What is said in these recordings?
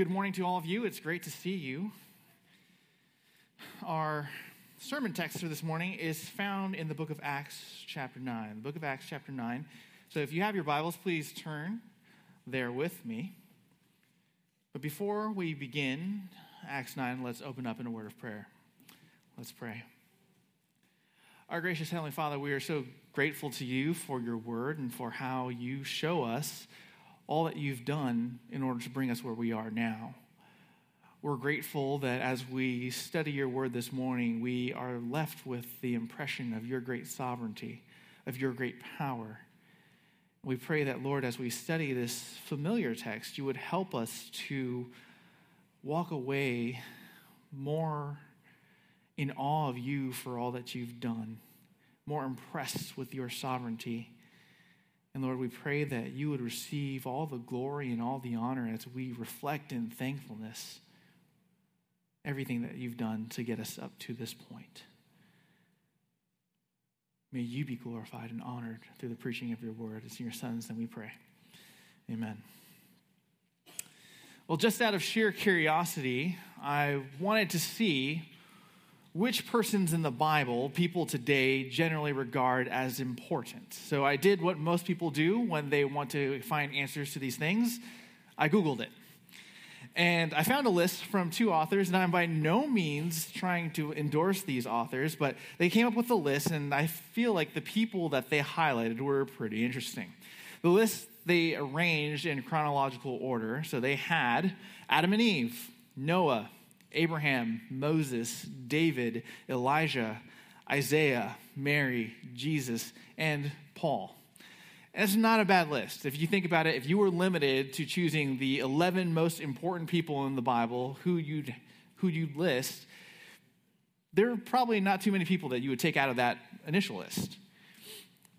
Good morning to all of you. It's great to see you. Our sermon text for this morning is found in the book of Acts, chapter 9. The book of Acts, chapter 9. So if you have your Bibles, please turn there with me. But before we begin Acts 9, let's open up in a word of prayer. Let's pray. Our gracious Heavenly Father, we are so grateful to you for your word and for how you show us all that you've done in order to bring us where we are now. We're grateful that as we study your word this morning, we are left with the impression of your great sovereignty, of your great power. We pray that, Lord, as we study this familiar text, you would help us to walk away more in awe of you for all that you've done, more impressed with your sovereignty and Lord, we pray that you would receive all the glory and all the honor as we reflect in thankfulness everything that you've done to get us up to this point. May you be glorified and honored through the preaching of your word. It's in your sons that we pray. Amen. Well, just out of sheer curiosity, I wanted to see which persons in the Bible people today generally regard as important. So I did what most people do when they want to find answers to these things I Googled it. And I found a list from two authors, and I'm by no means trying to endorse these authors, but they came up with a list, and I feel like the people that they highlighted were pretty interesting. The list they arranged in chronological order. So they had Adam and Eve, Noah, Abraham, Moses, David, Elijah, Isaiah, Mary, Jesus, and Paul. It's not a bad list. If you think about it, if you were limited to choosing the 11 most important people in the Bible who you'd, who you'd list, there are probably not too many people that you would take out of that initial list.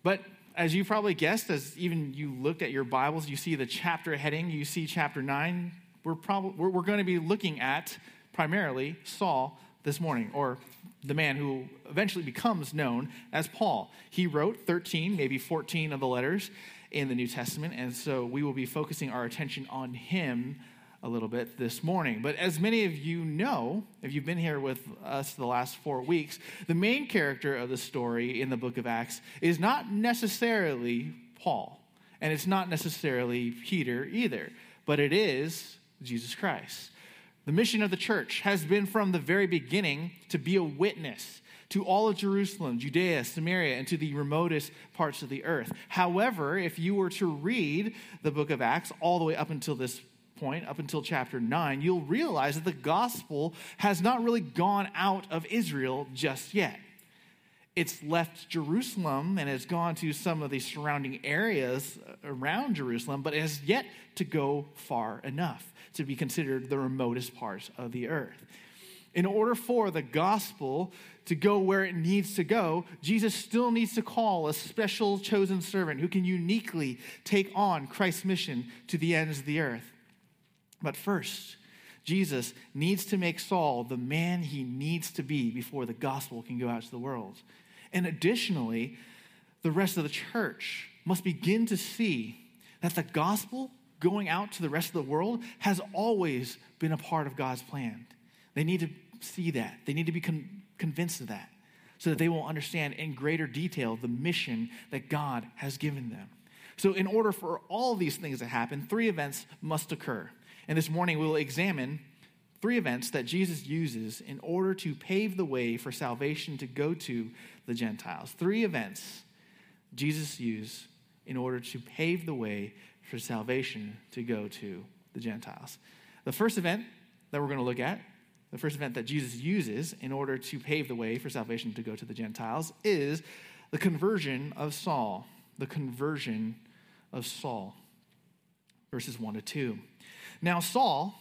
But as you probably guessed, as even you looked at your Bibles, you see the chapter heading, you see chapter 9. We're, probably, we're, we're going to be looking at primarily Saul this morning, or the man who eventually becomes known as Paul. He wrote 13, maybe 14 of the letters in the New Testament, and so we will be focusing our attention on him a little bit this morning. But as many of you know, if you've been here with us the last four weeks, the main character of the story in the book of Acts is not necessarily Paul, and it's not necessarily Peter either, but it is Jesus Christ. The mission of the church has been from the very beginning to be a witness to all of Jerusalem, Judea, Samaria, and to the remotest parts of the earth. However, if you were to read the book of Acts all the way up until this point, up until chapter 9, you'll realize that the gospel has not really gone out of Israel just yet. It's left Jerusalem and has gone to some of the surrounding areas around Jerusalem, but it has yet to go far enough to be considered the remotest parts of the earth. In order for the gospel to go where it needs to go, Jesus still needs to call a special chosen servant who can uniquely take on Christ's mission to the ends of the earth. But first, Jesus needs to make Saul the man he needs to be before the gospel can go out to the world. And additionally, the rest of the church must begin to see that the gospel going out to the rest of the world has always been a part of God's plan. They need to see that, they need to be con- convinced of that so that they will understand in greater detail the mission that God has given them. So, in order for all these things to happen, three events must occur. And this morning we will examine three events that Jesus uses in order to pave the way for salvation to go to the Gentiles. Three events Jesus used in order to pave the way for salvation to go to the Gentiles. The first event that we're going to look at, the first event that Jesus uses in order to pave the way for salvation to go to the Gentiles, is the conversion of Saul. The conversion of Saul. Verses 1 to 2. Now, Saul,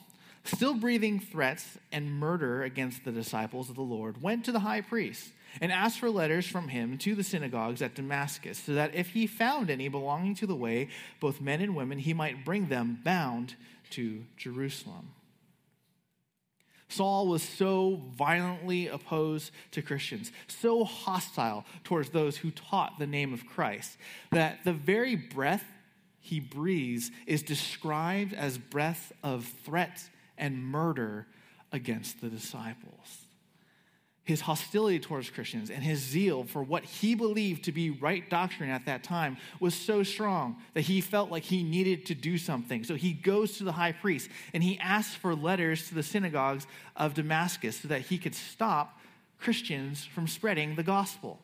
still breathing threats and murder against the disciples of the Lord, went to the high priest and asked for letters from him to the synagogues at Damascus, so that if he found any belonging to the way, both men and women, he might bring them bound to Jerusalem. Saul was so violently opposed to Christians, so hostile towards those who taught the name of Christ, that the very breath he breathes is described as breath of threat and murder against the disciples. His hostility towards Christians and his zeal for what he believed to be right doctrine at that time was so strong that he felt like he needed to do something. So he goes to the high priest and he asks for letters to the synagogues of Damascus so that he could stop Christians from spreading the gospel.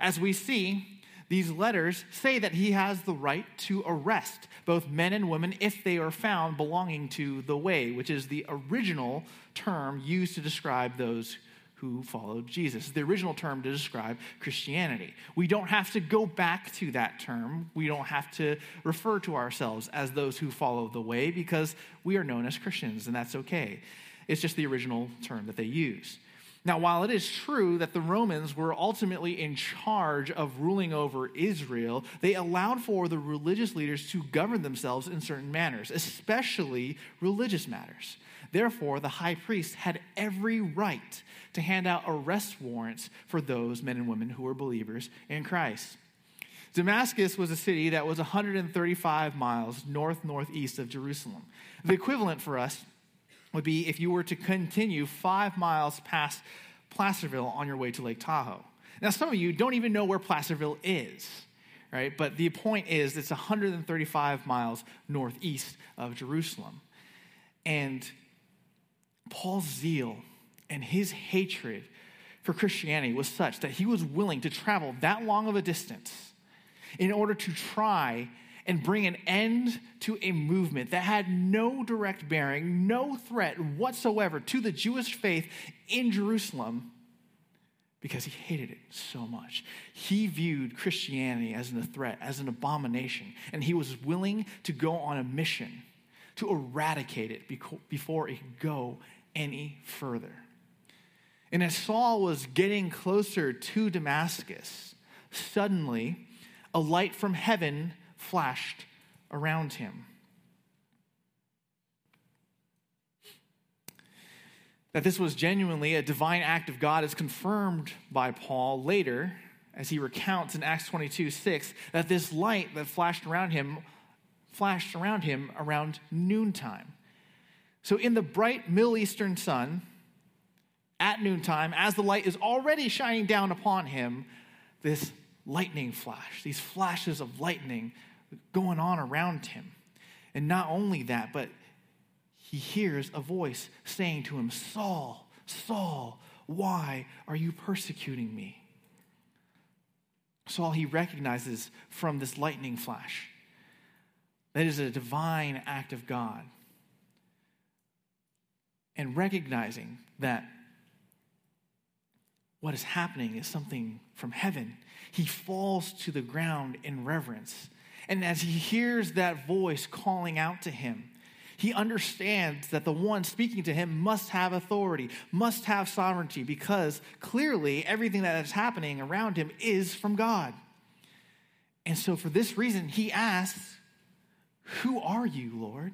As we see, these letters say that he has the right to arrest both men and women if they are found belonging to the way, which is the original term used to describe those who followed Jesus. The original term to describe Christianity. We don't have to go back to that term. We don't have to refer to ourselves as those who follow the way because we are known as Christians, and that's okay. It's just the original term that they use. Now, while it is true that the Romans were ultimately in charge of ruling over Israel, they allowed for the religious leaders to govern themselves in certain manners, especially religious matters. Therefore, the high priest had every right to hand out arrest warrants for those men and women who were believers in Christ. Damascus was a city that was 135 miles north northeast of Jerusalem. The equivalent for us would be if you were to continue five miles past Placerville on your way to Lake Tahoe. Now, some of you don't even know where Placerville is, right? But the point is, it's 135 miles northeast of Jerusalem. And Paul's zeal and his hatred for Christianity was such that he was willing to travel that long of a distance in order to try and bring an end to a movement that had no direct bearing, no threat whatsoever to the Jewish faith in Jerusalem because he hated it so much. He viewed Christianity as a threat, as an abomination, and he was willing to go on a mission to eradicate it before it could go any further. And as Saul was getting closer to Damascus, suddenly a light from heaven flashed around him. That this was genuinely a divine act of God is confirmed by Paul later as he recounts in Acts 22 6 that this light that flashed around him flashed around him around noontime. So, in the bright Middle Eastern sun, at noontime, as the light is already shining down upon him, this lightning flash, these flashes of lightning going on around him. And not only that, but he hears a voice saying to him, Saul, Saul, why are you persecuting me? Saul, he recognizes from this lightning flash that is a divine act of God. And recognizing that what is happening is something from heaven, he falls to the ground in reverence and as he hears that voice calling out to him, he understands that the one speaking to him must have authority, must have sovereignty, because clearly everything that is happening around him is from God. And so, for this reason, he asks, Who are you, Lord?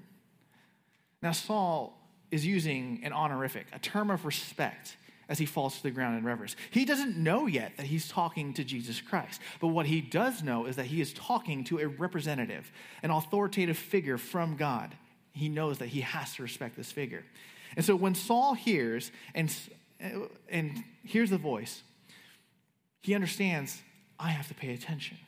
Now, Saul is using an honorific, a term of respect as he falls to the ground in reverence. He doesn't know yet that he's talking to Jesus Christ, but what he does know is that he is talking to a representative, an authoritative figure from God. He knows that he has to respect this figure. And so when Saul hears and, and hears the voice, he understands, I have to pay attention.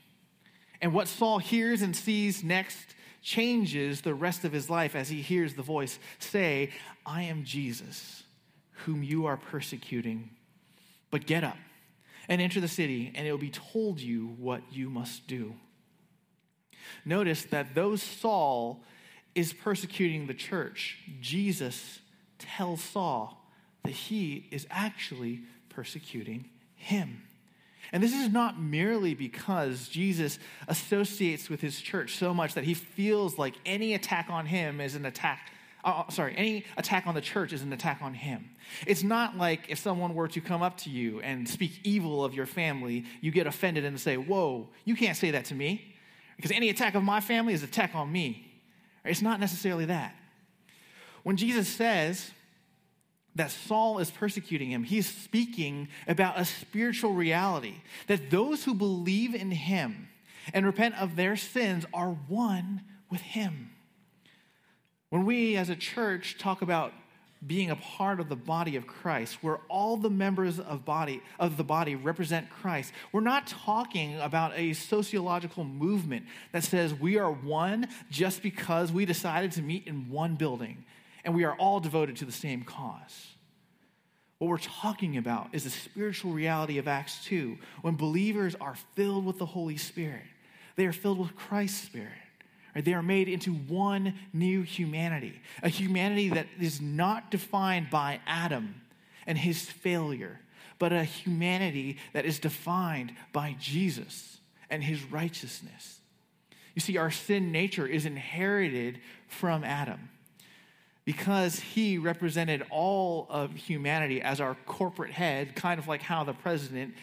And what Saul hears and sees next changes the rest of his life as he hears the voice say, I am Jesus whom you are persecuting. But get up and enter the city, and it will be told you what you must do. Notice that though Saul is persecuting the church, Jesus tells Saul that he is actually persecuting him. And this is not merely because Jesus associates with his church so much that he feels like any attack on him is an attack uh, uh, sorry, any attack on the church is an attack on him. It's not like if someone were to come up to you and speak evil of your family, you get offended and say, Whoa, you can't say that to me. Because any attack of my family is an attack on me. It's not necessarily that. When Jesus says that Saul is persecuting him, he's speaking about a spiritual reality that those who believe in him and repent of their sins are one with him. When we as a church talk about being a part of the body of Christ, where all the members of body of the body represent Christ. We're not talking about a sociological movement that says we are one just because we decided to meet in one building and we are all devoted to the same cause. What we're talking about is the spiritual reality of Acts 2 when believers are filled with the Holy Spirit. They are filled with Christ's Spirit. They are made into one new humanity, a humanity that is not defined by Adam and his failure, but a humanity that is defined by Jesus and his righteousness. You see, our sin nature is inherited from Adam because he represented all of humanity as our corporate head, kind of like how the president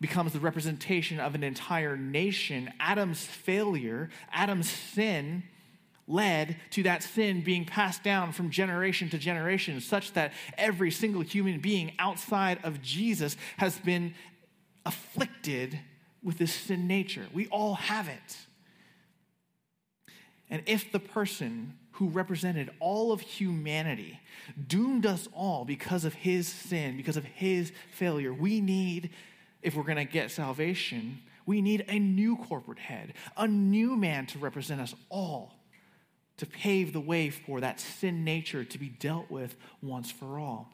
becomes the representation of an entire nation. Adam's failure, Adam's sin, led to that sin being passed down from generation to generation, such that every single human being outside of Jesus has been afflicted with this sin nature. We all have it. And if the person who represented all of humanity doomed us all because of his sin, because of his failure, we need if we're going to get salvation, we need a new corporate head, a new man to represent us all, to pave the way for that sin nature to be dealt with once for all.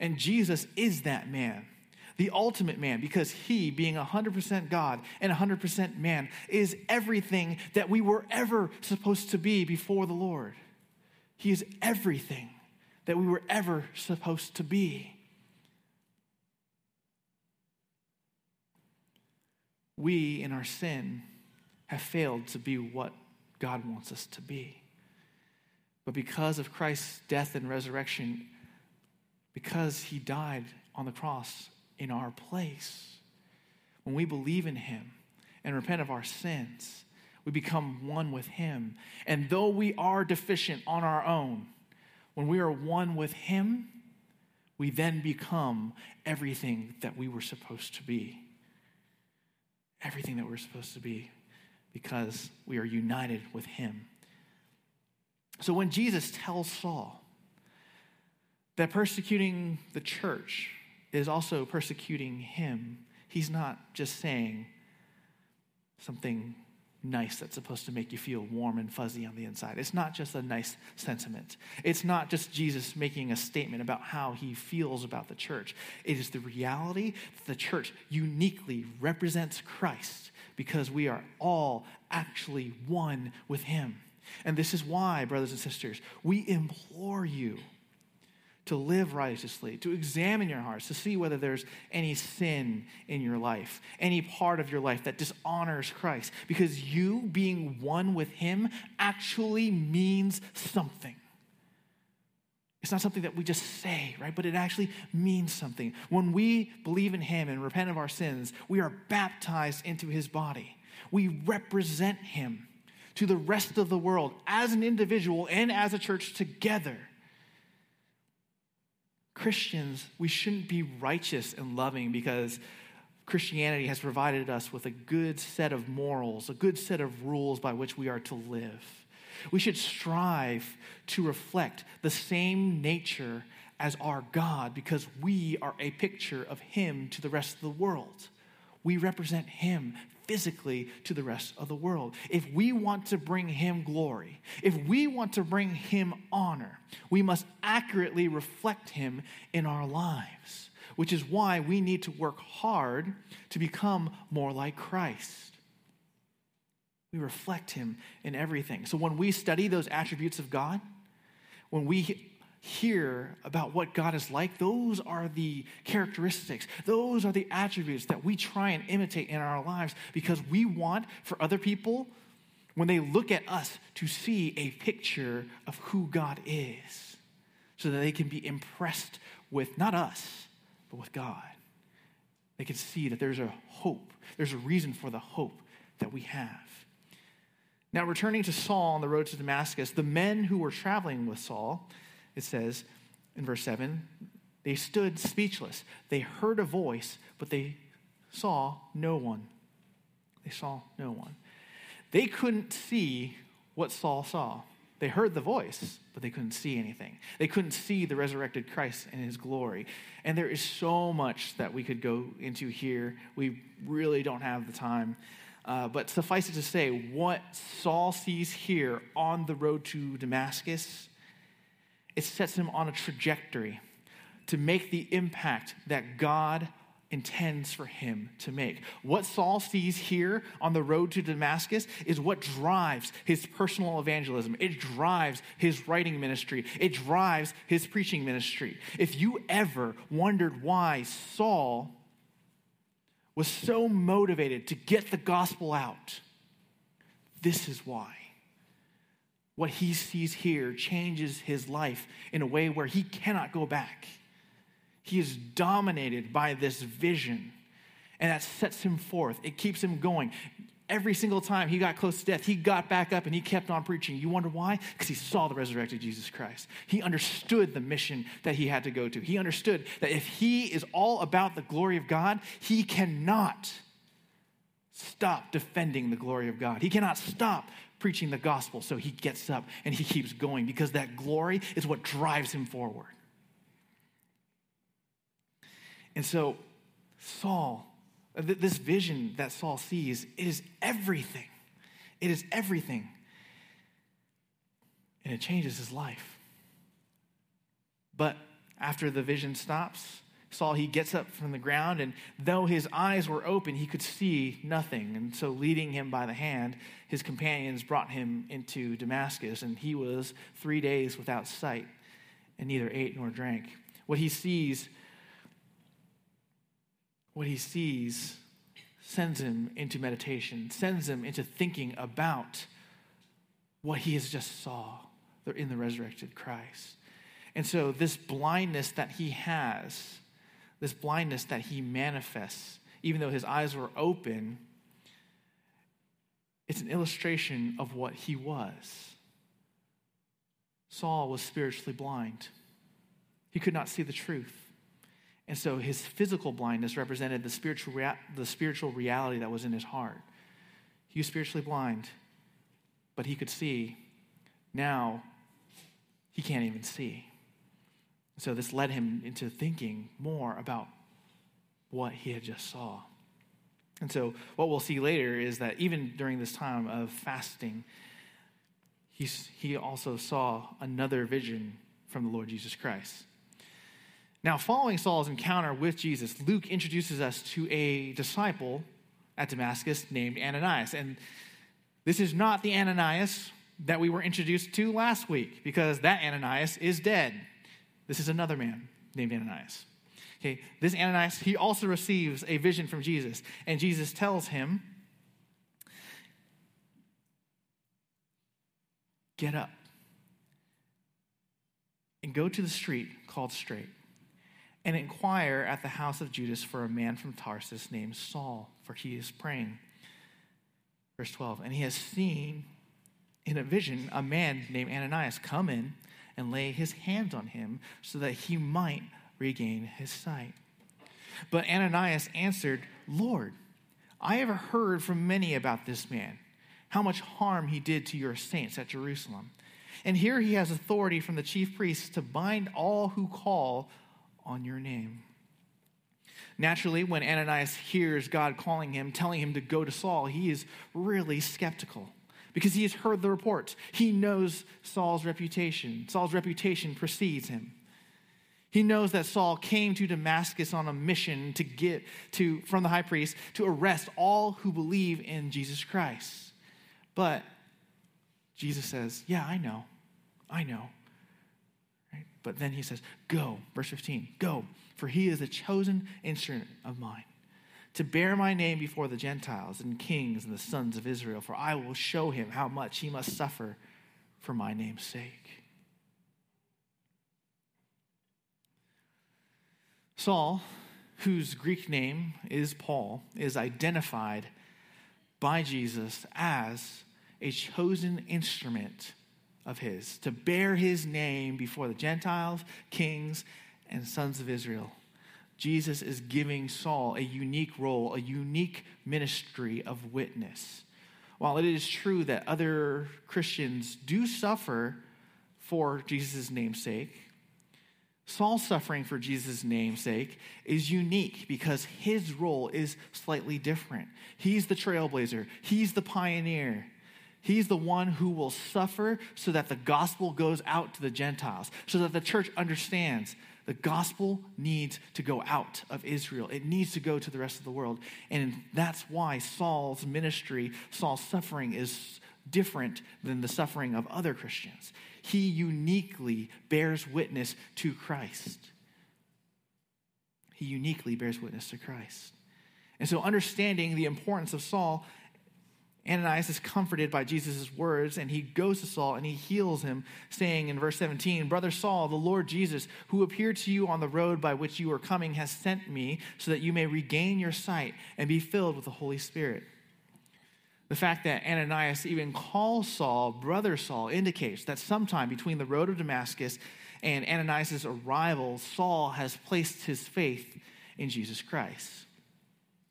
And Jesus is that man, the ultimate man, because he, being 100% God and 100% man, is everything that we were ever supposed to be before the Lord. He is everything that we were ever supposed to be. We, in our sin, have failed to be what God wants us to be. But because of Christ's death and resurrection, because he died on the cross in our place, when we believe in him and repent of our sins, we become one with him. And though we are deficient on our own, when we are one with him, we then become everything that we were supposed to be everything that we're supposed to be because we are united with Him. So when Jesus tells Saul that persecuting the church is also persecuting him, he's not just saying something nice that's supposed to make you feel warm and fuzzy on the inside. It's not just a nice sentiment. It's not just Jesus making a statement about how he feels about the church. It is the reality that the church uniquely represents Christ because we are all actually one with him. And this is why, brothers and sisters, we implore you to live righteously, to examine your hearts, to see whether there's any sin in your life, any part of your life that dishonors Christ. Because you being one with Him actually means something. It's not something that we just say, right? But it actually means something. When we believe in Him and repent of our sins, we are baptized into His body. We represent Him to the rest of the world as an individual and as a church together. Christians, we shouldn't be righteous and loving because Christianity has provided us with a good set of morals, a good set of rules by which we are to live. We should strive to reflect the same nature as our God because we are a picture of Him to the rest of the world. We represent Him physically to the rest of the world. If we want to bring him glory, if we want to bring him honor, we must accurately reflect him in our lives, which is why we need to work hard to become more like Christ. We reflect him in everything. So when we study those attributes of God, when we hear about what God is like, those are the characteristics, those are the attributes that we try and imitate in our lives because we want for other people, when they look at us, to see a picture of who God is so that they can be impressed with not us, but with God. They can see that there's a hope, there's a reason for the hope that we have. Now, returning to Saul on the road to Damascus, the men who were traveling with Saul, it says in verse 7 they stood speechless. They heard a voice, but they saw no one. They saw no one. They couldn't see what Saul saw. They heard the voice, but they couldn't see anything. They couldn't see the resurrected Christ in his glory. And there is so much that we could go into here. We really don't have the time. Uh, but suffice it to say, what Saul sees here on the road to Damascus, it sets him on a trajectory to make the impact that God intends for him to make. What Saul sees here on the road to Damascus is what drives his personal evangelism. It drives his writing ministry. It drives his preaching ministry. If you ever wondered why Saul was so motivated to get the gospel out, this is why. What he sees here changes his life in a way where he cannot go back. He is dominated by this vision, and that sets him forth. It keeps him going. Every single time he got close to death, he got back up and he kept on preaching. You wonder why? Because he saw the resurrected Jesus Christ. He understood the mission that he had to go to. He understood that if he is all about the glory of God, he cannot stop defending the glory of God. He cannot stop preaching the gospel. So he gets up and he keeps going because that glory is what drives him forward. And so, Saul, this vision that Saul sees, it is everything. It is everything. And it changes his life. But after the vision stops, Saul, he gets up from the ground, and though his eyes were open, he could see nothing. And so, leading him by the hand, his companions brought him into Damascus, and he was three days without sight and neither ate nor drank. What he sees what he sees sends him into meditation, sends him into thinking about what he has just saw in the resurrected Christ. And so, this blindness that he has, this blindness that he manifests, even though his eyes were open, it's an illustration of what he was. Saul was spiritually blind, he could not see the truth. And so his physical blindness represented the spiritual, rea- the spiritual reality that was in his heart. He was spiritually blind, but he could see. Now, he can't even see. So this led him into thinking more about what he had just saw. And so what we'll see later is that even during this time of fasting, he's, he also saw another vision from the Lord Jesus Christ. Now, following Saul's encounter with Jesus, Luke introduces us to a disciple at Damascus named Ananias. And this is not the Ananias that we were introduced to last week, because that Ananias is dead. This is another man named Ananias. Okay, this Ananias, he also receives a vision from Jesus, and Jesus tells him, Get up and go to the street called Straight and inquire at the house of Judas for a man from Tarsus named Saul, for he is praying. Verse 12, and he has seen in a vision a man named Ananias come in and lay his hands on him so that he might regain his sight. But Ananias answered, Lord, I have heard from many about this man, how much harm he did to your saints at Jerusalem. And here he has authority from the chief priests to bind all who call on your name. Naturally, when Ananias hears God calling him, telling him to go to Saul, he is really skeptical because he has heard the reports. He knows Saul's reputation. Saul's reputation precedes him. He knows that Saul came to Damascus on a mission to get to from the high priest to arrest all who believe in Jesus Christ. But Jesus says, "Yeah, I know. I know. But then he says, Go, verse 15, go, for he is a chosen instrument of mine to bear my name before the Gentiles and kings and the sons of Israel, for I will show him how much he must suffer for my name's sake. Saul, whose Greek name is Paul, is identified by Jesus as a chosen instrument of his, to bear his name before the Gentiles, kings, and sons of Israel. Jesus is giving Saul a unique role, a unique ministry of witness. while it is true that other Christians do suffer for Jesus' namesake, Saul's suffering for Jesus' namesake is unique because his role is slightly different. He's the trailblazer, he's the pioneer. He's the one who will suffer so that the gospel goes out to the Gentiles, so that the church understands the gospel needs to go out of Israel. It needs to go to the rest of the world. And that's why Saul's ministry, Saul's suffering is different than the suffering of other Christians he uniquely bears witness to Christ. He uniquely bears witness to Christ. And so, understanding the importance of Saul, Ananias is comforted by Jesus' words, and he goes to Saul and he heals him, saying in verse 17, Brother Saul, the Lord Jesus, who appeared to you on the road by which you were coming, has sent me so that you may regain your sight and be filled with the Holy Spirit. The fact that Ananias even calls Saul brother Saul indicates that sometime between the road of Damascus and Ananias' arrival, Saul has placed his faith in Jesus Christ.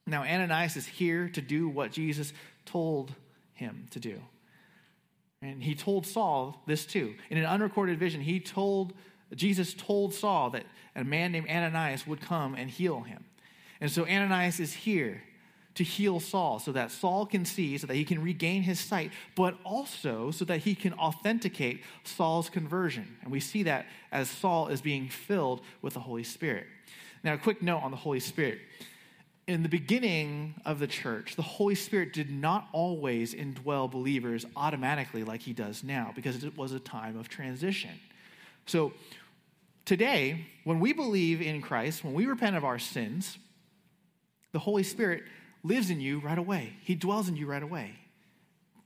Now, Ananias is here to do what Jesus told him to do. And he told Saul this too. In an unrecorded vision, he told Jesus told Saul that a man named Ananias would come and heal him. And so Ananias is here to heal Saul so that Saul can see, so that he can regain his sight, but also so that he can authenticate Saul's conversion. And we see that as Saul is being filled with the Holy Spirit. Now, a quick note on the Holy Spirit. In the beginning of the church, the Holy Spirit did not always indwell believers automatically like he does now because it was a time of transition. So, today, when we believe in Christ, when we repent of our sins, the Holy Spirit lives in you right away. He dwells in you right away.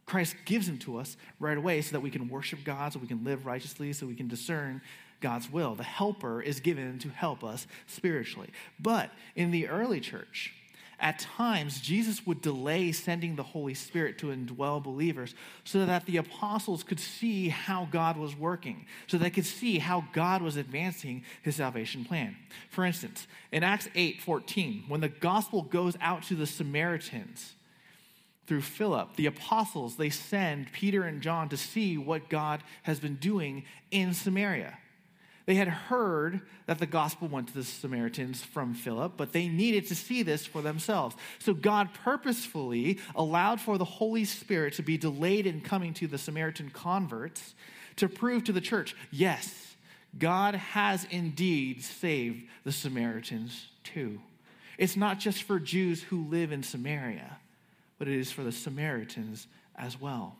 Christ gives him to us right away so that we can worship God, so we can live righteously, so we can discern God's will. The helper is given to help us spiritually. But in the early church, at times, Jesus would delay sending the Holy Spirit to indwell believers so that the apostles could see how God was working, so they could see how God was advancing his salvation plan. For instance, in Acts 8 14, when the gospel goes out to the Samaritans, through Philip, the apostles, they send Peter and John to see what God has been doing in Samaria. They had heard that the gospel went to the Samaritans from Philip, but they needed to see this for themselves. So God purposefully allowed for the Holy Spirit to be delayed in coming to the Samaritan converts to prove to the church yes, God has indeed saved the Samaritans too. It's not just for Jews who live in Samaria, but it is for the Samaritans as well.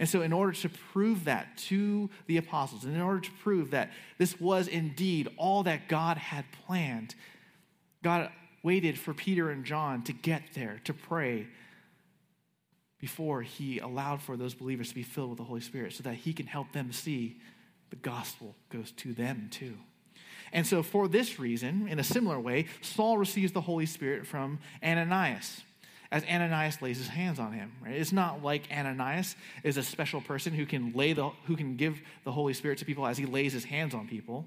And so, in order to prove that to the apostles, and in order to prove that this was indeed all that God had planned, God waited for Peter and John to get there to pray before he allowed for those believers to be filled with the Holy Spirit so that he can help them see the gospel goes to them too. And so, for this reason, in a similar way, Saul receives the Holy Spirit from Ananias as Ananias lays his hands on him. Right? It's not like Ananias is a special person who can lay the who can give the Holy Spirit to people as he lays his hands on people.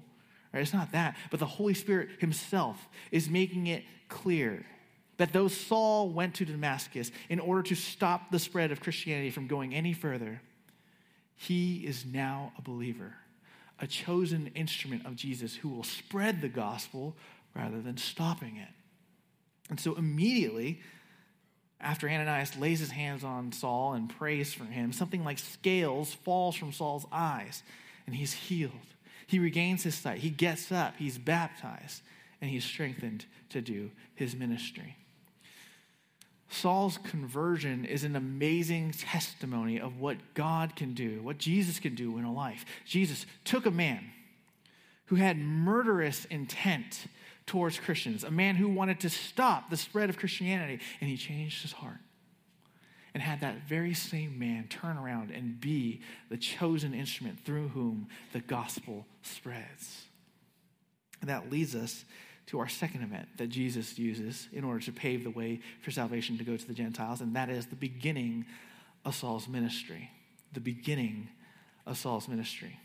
Right? It's not that, but the Holy Spirit himself is making it clear that though Saul went to Damascus in order to stop the spread of Christianity from going any further, he is now a believer, a chosen instrument of Jesus who will spread the gospel rather than stopping it. And so immediately, after Ananias lays his hands on Saul and prays for him, something like scales falls from Saul's eyes and he's healed. He regains his sight. He gets up, he's baptized, and he's strengthened to do his ministry. Saul's conversion is an amazing testimony of what God can do, what Jesus can do in a life. Jesus took a man who had murderous intent towards Christians, a man who wanted to stop the spread of Christianity, and he changed his heart and had that very same man turn around and be the chosen instrument through whom the gospel spreads. And that leads us to our second event that Jesus uses in order to pave the way for salvation to go to the Gentiles, and that is the beginning of Saul's ministry. The beginning of Saul's ministry.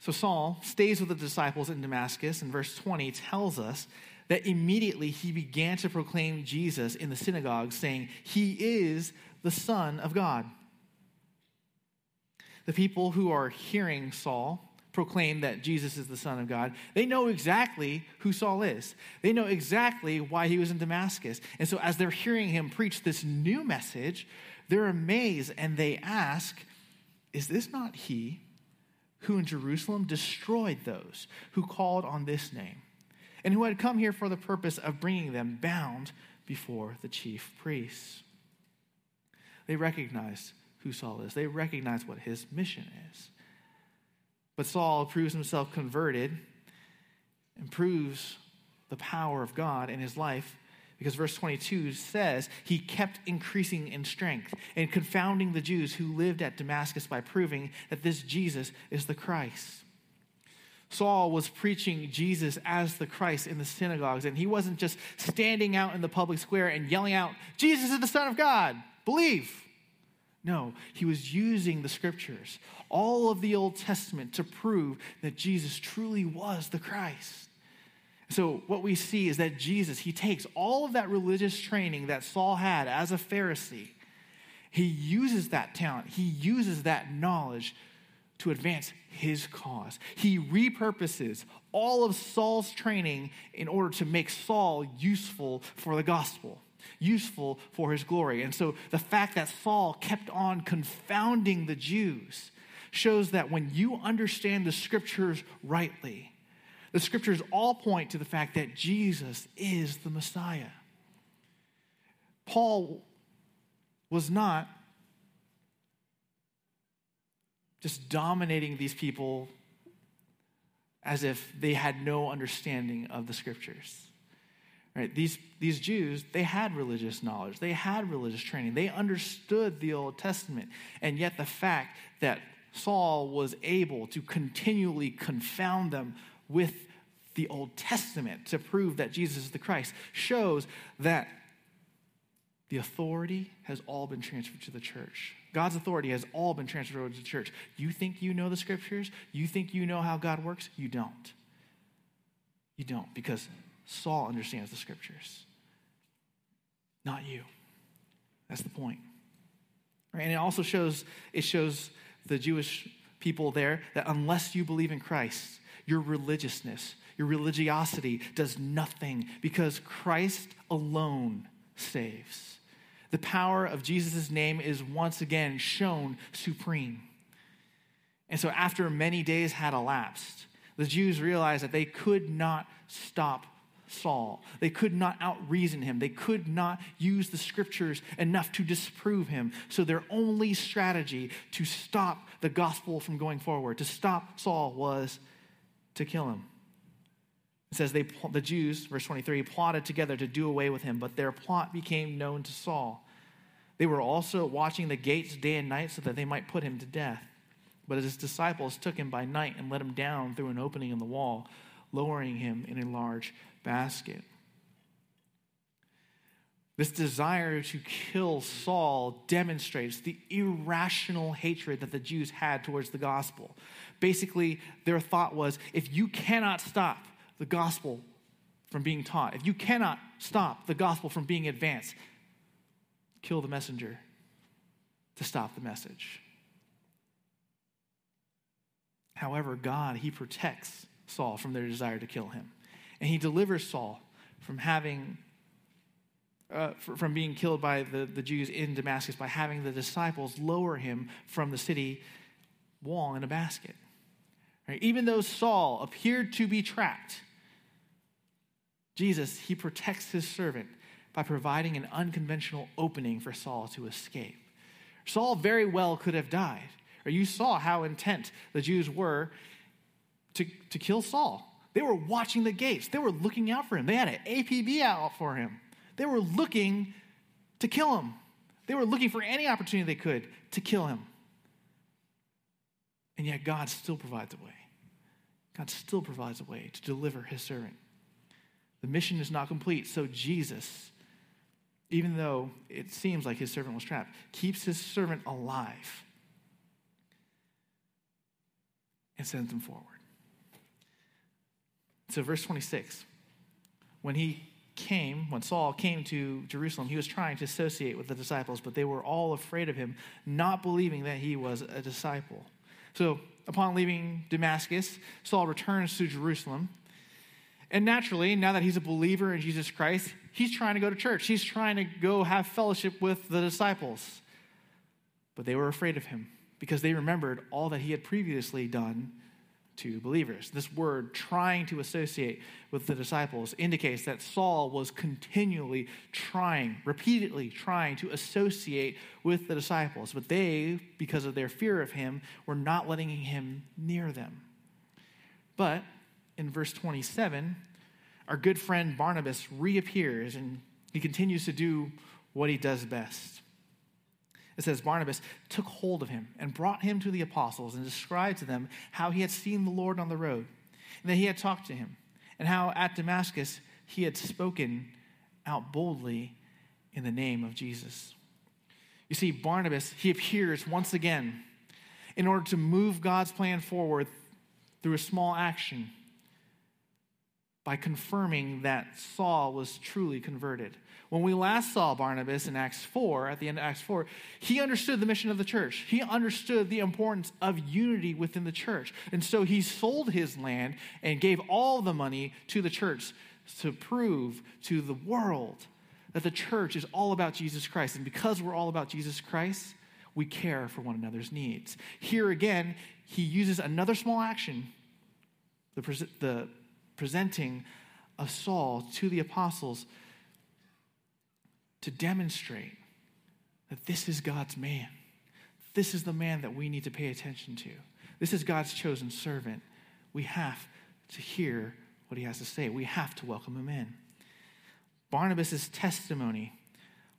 So Saul stays with the disciples in Damascus, and verse 20 tells us that immediately he began to proclaim Jesus in the synagogue, saying, He is the Son of God. The people who are hearing Saul proclaim that Jesus is the Son of God, they know exactly who Saul is. They know exactly why he was in Damascus. And so, as they're hearing him preach this new message, they're amazed and they ask, Is this not he who in Jerusalem destroyed those who called on this name, and who had come here for the purpose of bringing them bound before the chief priests? They recognize who Saul is, they recognize what his mission is. But Saul proves himself converted and proves the power of God in his life because verse 22 says he kept increasing in strength and confounding the Jews who lived at Damascus by proving that this Jesus is the Christ. Saul was preaching Jesus as the Christ in the synagogues, and he wasn't just standing out in the public square and yelling out, Jesus is the Son of God, believe. No, he was using the scriptures, all of the Old Testament, to prove that Jesus truly was the Christ. So, what we see is that Jesus, he takes all of that religious training that Saul had as a Pharisee, he uses that talent, he uses that knowledge to advance his cause. He repurposes all of Saul's training in order to make Saul useful for the gospel useful for his glory. And so the fact that Saul kept on confounding the Jews shows that when you understand the scriptures rightly, the scriptures all point to the fact that Jesus is the Messiah. Paul was not just dominating these people as if they had no understanding of the scriptures. Right? These, these Jews, they had religious knowledge, they had religious training, they understood the Old Testament. And yet, the fact that Saul was able to continually confound them with the Old Testament to prove that Jesus is the Christ shows that the authority has all been transferred to the church. God's authority has all been transferred to the church. You think you know the scriptures? You think you know how God works? You don't. You don't because Saul understands the scriptures, not you. That's the point. Right? And it also shows it shows the Jewish people there that unless you believe in Christ, your religiousness, your religiosity does nothing because Christ alone saves. The power of Jesus' name is once again shown supreme. And so, after many days had elapsed, the Jews realized that they could not stop Saul. They could not outreason him. They could not use the scriptures enough to disprove him. So their only strategy to stop the gospel from going forward, to stop Saul, was to kill him. It says they, the Jews, verse 23, plotted together to do away with him, but their plot became known to Saul. They were also watching the gates day and night so that they might put him to death. But his disciples took him by night and let him down through an opening in the wall, lowering him in a large basket. This desire to kill Saul demonstrates the irrational hatred that the Jews had towards the gospel. Basically, their thought was if you cannot stop the gospel from being taught, if you cannot stop the gospel from being advanced, kill the messenger to stop the message. However, God, He protects Saul from their desire to kill him. And he delivers Saul from having uh, from being killed by the, the Jews in Damascus by having the disciples lower him from the city wall in a basket. Right? Even though Saul appeared to be trapped, Jesus, he protects his servant by providing an unconventional opening for Saul to escape. Saul very well could have died. Or you saw how intent the Jews were to, to kill Saul. They were watching the gates. They were looking out for him. They had an APB out for him. They were looking to kill him. They were looking for any opportunity they could to kill him. And yet, God still provides a way. God still provides a way to deliver his servant. The mission is not complete, so Jesus, even though it seems like his servant was trapped, keeps his servant alive and sends him forward. So, verse 26 when he came, when Saul came to Jerusalem, he was trying to associate with the disciples, but they were all afraid of him, not believing that he was a disciple. So, upon leaving Damascus, Saul returns to Jerusalem. And naturally, now that he's a believer in Jesus Christ, he's trying to go to church. He's trying to go have fellowship with the disciples. But they were afraid of him because they remembered all that he had previously done to believers. This word, trying to associate with the disciples, indicates that Saul was continually trying, repeatedly trying to associate with the disciples. But they, because of their fear of him, were not letting him near them. But in verse 27, our good friend Barnabas reappears and he continues to do what he does best. It says Barnabas took hold of him and brought him to the apostles and described to them how he had seen the Lord on the road and that he had talked to him and how at Damascus he had spoken out boldly in the name of Jesus. You see, Barnabas, he appears once again in order to move God's plan forward through a small action by confirming that Saul was truly converted. When we last saw Barnabas in Acts 4, at the end of Acts 4, he understood the mission of the church. He understood the importance of unity within the church. And so he sold his land and gave all the money to the church to prove to the world that the church is all about Jesus Christ. And because we're all about Jesus Christ, we care for one another's needs. Here again, he uses another small action, the, the presenting of Saul to the apostles to demonstrate that this is God's man. This is the man that we need to pay attention to. This is God's chosen servant. We have to hear what he has to say. We have to welcome him in. Barnabas' testimony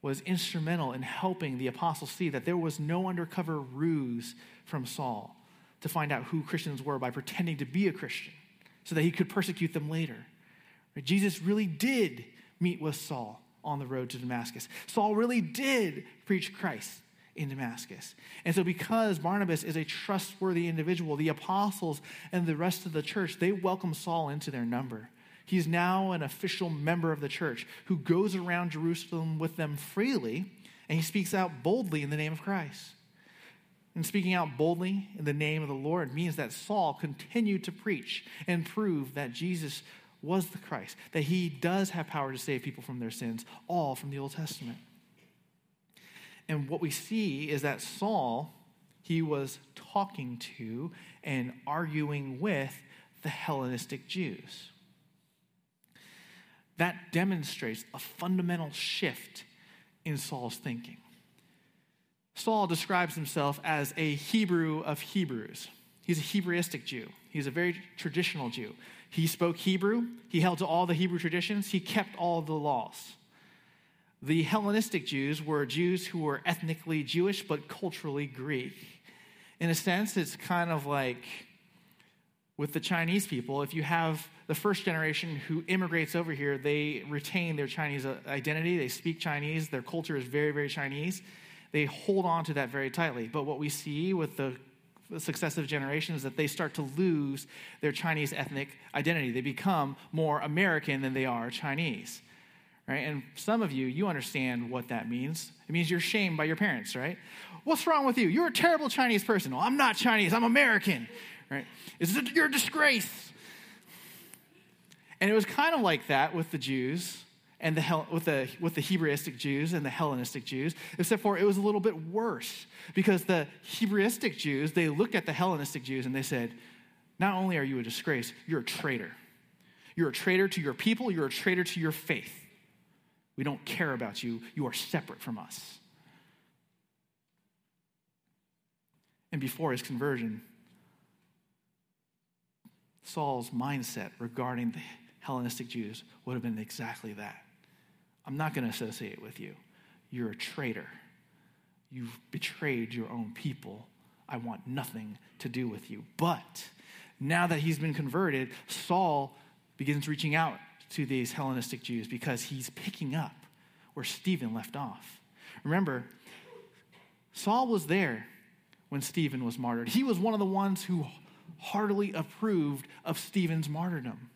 was instrumental in helping the apostles see that there was no undercover ruse from Saul to find out who Christians were by pretending to be a Christian so that he could persecute them later. Jesus really did meet with Saul on the road to Damascus. Saul really did preach Christ in Damascus. And so, because Barnabas is a trustworthy individual, the apostles and the rest of the church, they welcome Saul into their number. He's now an official member of the church who goes around Jerusalem with them freely, and he speaks out boldly in the name of Christ. And speaking out boldly in the name of the Lord means that Saul continued to preach and prove that Jesus was the Christ, that he does have power to save people from their sins, all from the Old Testament. And what we see is that Saul, he was talking to and arguing with the Hellenistic Jews. That demonstrates a fundamental shift in Saul's thinking. Saul describes himself as a Hebrew of Hebrews. He's a Hebraistic Jew. He's a very traditional Jew. He spoke Hebrew, he held to all the Hebrew traditions, he kept all the laws. The Hellenistic Jews were Jews who were ethnically Jewish but culturally Greek. In a sense, it's kind of like with the Chinese people. If you have the first generation who immigrates over here, they retain their Chinese uh, identity, they speak Chinese, their culture is very, very Chinese. They hold on to that very tightly. But what we see with the successive generations that they start to lose their Chinese ethnic identity. They become more American than they are Chinese. Right? And some of you, you understand what that means. It means you're shamed by your parents, right? What's wrong with you? You're a terrible Chinese person. Well, I'm not Chinese, I'm American. Right? Is it, you're a disgrace. And it was kind of like that with the Jews and the with the with the Hebraistic Jews and the Hellenistic Jews, except for it was a little bit worse because the Hebraistic Jews they looked at the Hellenistic Jews and they said, "Not only are you a disgrace, you're a traitor. You're a traitor to your people. You're a traitor to your faith. We don't care about you. You are separate from us." And before his conversion, Saul's mindset regarding the Hellenistic Jews would have been exactly that. I'm not going to associate with you. You're a traitor. You've betrayed your own people. I want nothing to do with you. But now that he's been converted, Saul begins reaching out to these Hellenistic Jews because he's picking up where Stephen left off. Remember, Saul was there when Stephen was martyred. He was one of the ones who heartily approved of Stephen's martyrdom.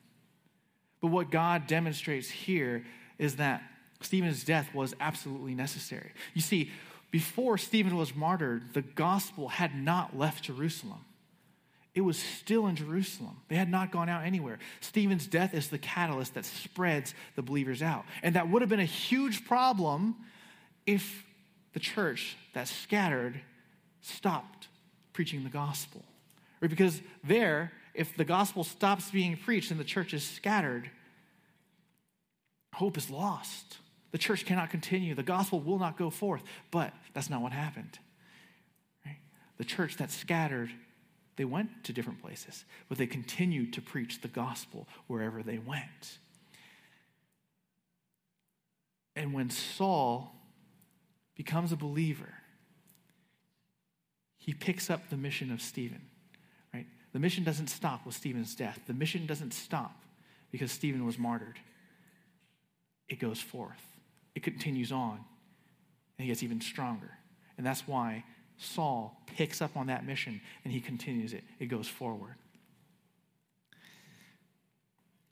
But what God demonstrates here is that Stephen's death was absolutely necessary. You see, before Stephen was martyred, the gospel had not left Jerusalem. It was still in Jerusalem. They had not gone out anywhere. Stephen's death is the catalyst that spreads the believers out. And that would have been a huge problem if the church that scattered stopped preaching the gospel. Or because there, if the gospel stops being preached and the church is scattered, hope is lost. The church cannot continue. The gospel will not go forth. But that's not what happened. Right? The church that scattered, they went to different places, but they continued to preach the gospel wherever they went. And when Saul becomes a believer, he picks up the mission of Stephen. Right? The mission doesn't stop with Stephen's death. The mission doesn't stop because Stephen was martyred. It goes forth. It continues on. And he gets even stronger. And that's why Saul picks up on that mission and he continues it. It goes forward.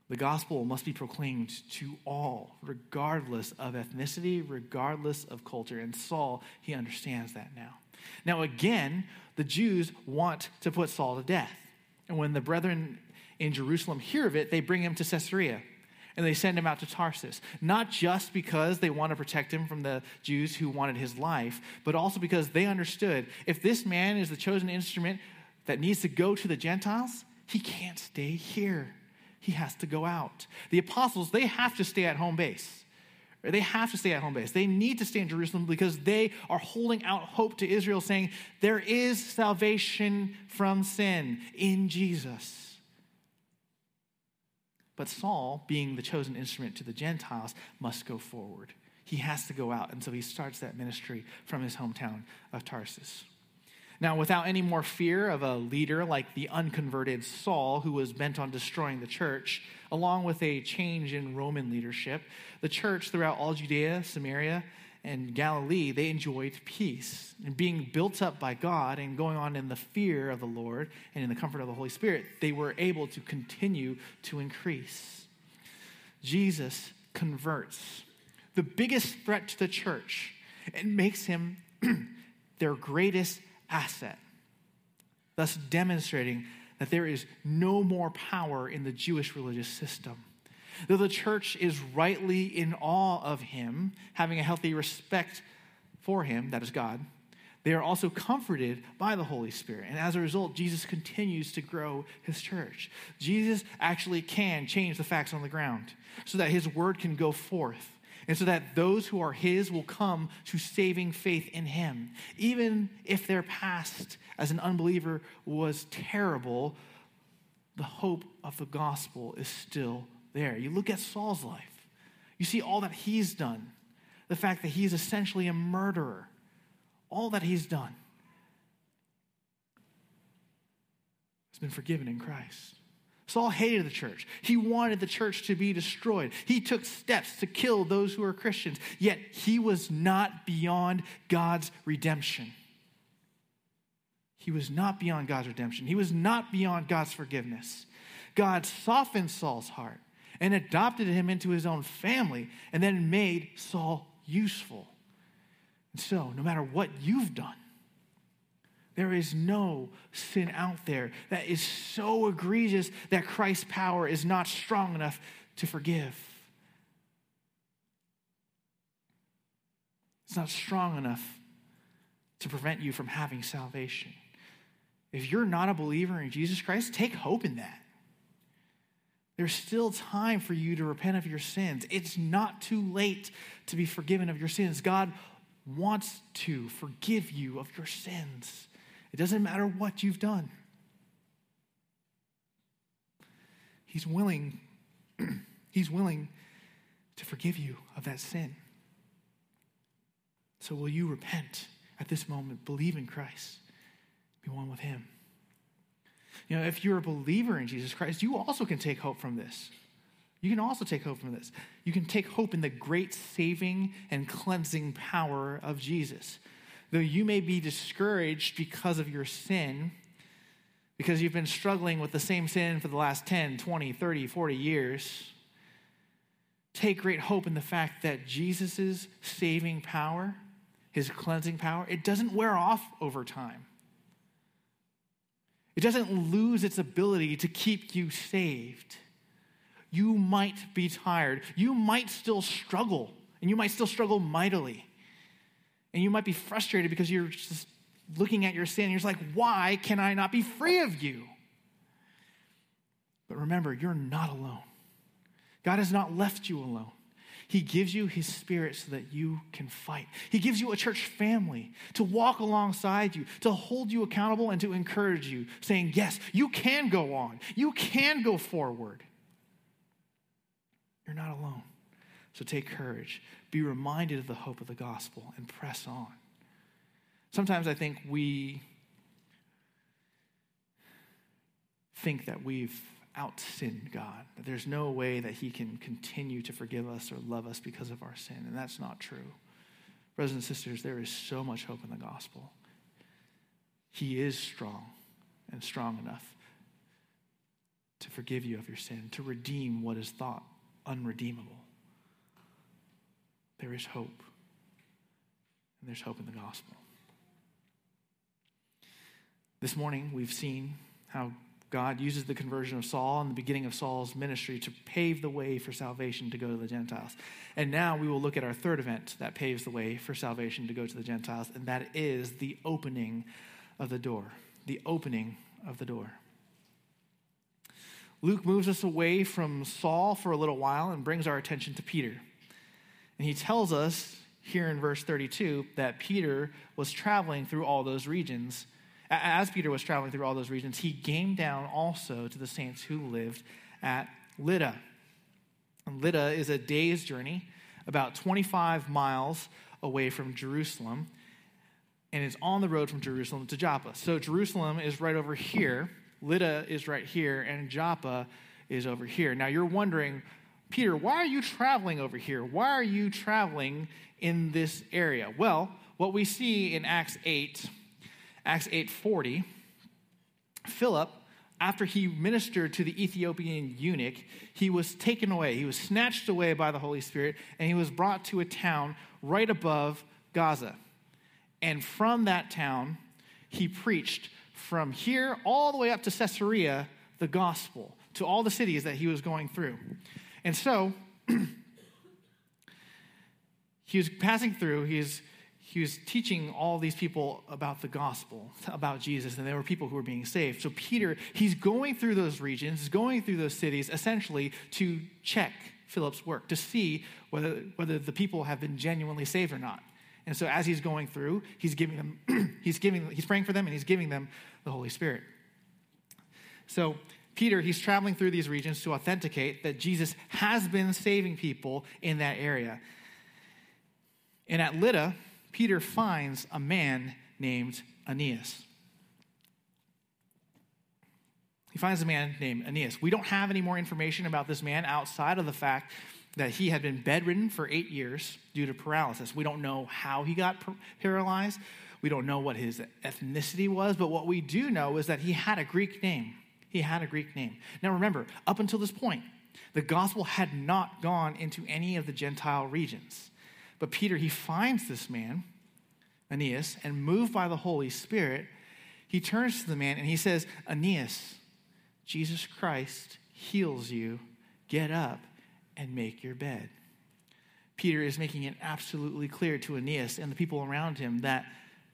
The gospel must be proclaimed to all, regardless of ethnicity, regardless of culture. And Saul, he understands that now. Now, again, the Jews want to put Saul to death. And when the brethren in Jerusalem hear of it, they bring him to Caesarea and they send him out to Tarsus. Not just because they want to protect him from the Jews who wanted his life, but also because they understood if this man is the chosen instrument that needs to go to the Gentiles, he can't stay here. He has to go out. The apostles, they have to stay at home base. They have to stay at home base. They need to stay in Jerusalem because they are holding out hope to Israel, saying, There is salvation from sin in Jesus. But Saul, being the chosen instrument to the Gentiles, must go forward. He has to go out. And so he starts that ministry from his hometown of Tarsus. Now, without any more fear of a leader like the unconverted Saul, who was bent on destroying the church, along with a change in Roman leadership, the church throughout all Judea, Samaria, and Galilee, they enjoyed peace. And being built up by God and going on in the fear of the Lord and in the comfort of the Holy Spirit, they were able to continue to increase. Jesus converts the biggest threat to the church and makes him their greatest asset, thus demonstrating that there is no more power in the Jewish religious system. Though the church is rightly in awe of him, having a healthy respect for him, that is God, they are also comforted by the Holy Spirit. And as a result, Jesus continues to grow his church. Jesus actually can change the facts on the ground so that his word can go forth and so that those who are his will come to saving faith in him. Even if their past as an unbeliever was terrible, the hope of the gospel is still there. You look at Saul's life, you see all that he's done, the fact that he's essentially a murderer, all that he's done has been forgiven in Christ. Saul hated the church. He wanted the church to be destroyed. He took steps to kill those who were Christians, yet he was not beyond God's redemption. He was not beyond God's redemption. He was not beyond God's forgiveness. God softened Saul's heart and adopted him into his own family and then made Saul useful. And so, no matter what you've done, there is no sin out there that is so egregious that Christ's power is not strong enough to forgive. It's not strong enough to prevent you from having salvation. If you're not a believer in Jesus Christ, take hope in that. There's still time for you to repent of your sins. It's not too late to be forgiven of your sins. God wants to forgive you of your sins. It doesn't matter what you've done. He's willing, he's willing to forgive you of that sin. So will you repent at this moment, believe in Christ, be one with him? You know, if you're a believer in Jesus Christ, you also can take hope from this. You can also take hope from this. You can take hope in the great saving and cleansing power of Jesus though you may be discouraged because of your sin, because you've been struggling with the same sin for the last 10, 20, 30, 40 years, take great hope in the fact that Jesus' saving power, his cleansing power, it doesn't wear off over time. It doesn't lose its ability to keep you saved. You might be tired. You might still struggle, and you might still struggle mightily. And you might be frustrated because you're just looking at your sin. And you're just like, why can I not be free of you? But remember, you're not alone. God has not left you alone. He gives you His Spirit so that you can fight. He gives you a church family to walk alongside you, to hold you accountable, and to encourage you, saying, Yes, you can go on. You can go forward. You're not alone. So take courage. Be reminded of the hope of the gospel and press on. Sometimes I think we think that we've out sinned God, there's no way that He can continue to forgive us or love us because of our sin. And that's not true. Brothers and sisters, there is so much hope in the gospel. He is strong and strong enough to forgive you of your sin, to redeem what is thought unredeemable. There is hope, and there's hope in the gospel. This morning, we've seen how God uses the conversion of Saul and the beginning of Saul's ministry to pave the way for salvation to go to the Gentiles. And now we will look at our third event that paves the way for salvation to go to the Gentiles, and that is the opening of the door. The opening of the door. Luke moves us away from Saul for a little while and brings our attention to Peter. And he tells us here in verse 32 that Peter was traveling through all those regions as Peter was traveling through all those regions, he came down also to the saints who lived at Lydda. Lydda is a day's journey, about 25 miles away from Jerusalem, and it's on the road from Jerusalem to Joppa. So Jerusalem is right over here, Lydda is right here, and Joppa is over here. Now you're wondering, Peter, why are you traveling over here? Why are you traveling in this area? Well, what we see in Acts 8 Acts 8:40, Philip, after he ministered to the Ethiopian eunuch, he was taken away. He was snatched away by the Holy Spirit, and he was brought to a town right above Gaza. And from that town, he preached from here all the way up to Caesarea the gospel to all the cities that he was going through. And so, he was passing through, he's he was teaching all these people about the gospel, about Jesus, and there were people who were being saved. So Peter, he's going through those regions, he's going through those cities essentially to check Philip's work, to see whether, whether the people have been genuinely saved or not. And so as he's going through, he's giving them, he's giving, he's praying for them and he's giving them the Holy Spirit. So Peter, he's traveling through these regions to authenticate that Jesus has been saving people in that area. And at Lydda, Peter finds a man named Aeneas. He finds a man named Aeneas. We don't have any more information about this man outside of the fact that he had been bedridden for eight years due to paralysis. We don't know how he got paralyzed. We don't know what his ethnicity was, but what we do know is that he had a Greek name. He had a Greek name. Now remember, up until this point, the gospel had not gone into any of the Gentile regions. But Peter, he finds this man, Aeneas, and moved by the Holy Spirit, he turns to the man and he says, Aeneas, Jesus Christ heals you. Get up and make your bed. Peter is making it absolutely clear to Aeneas and the people around him that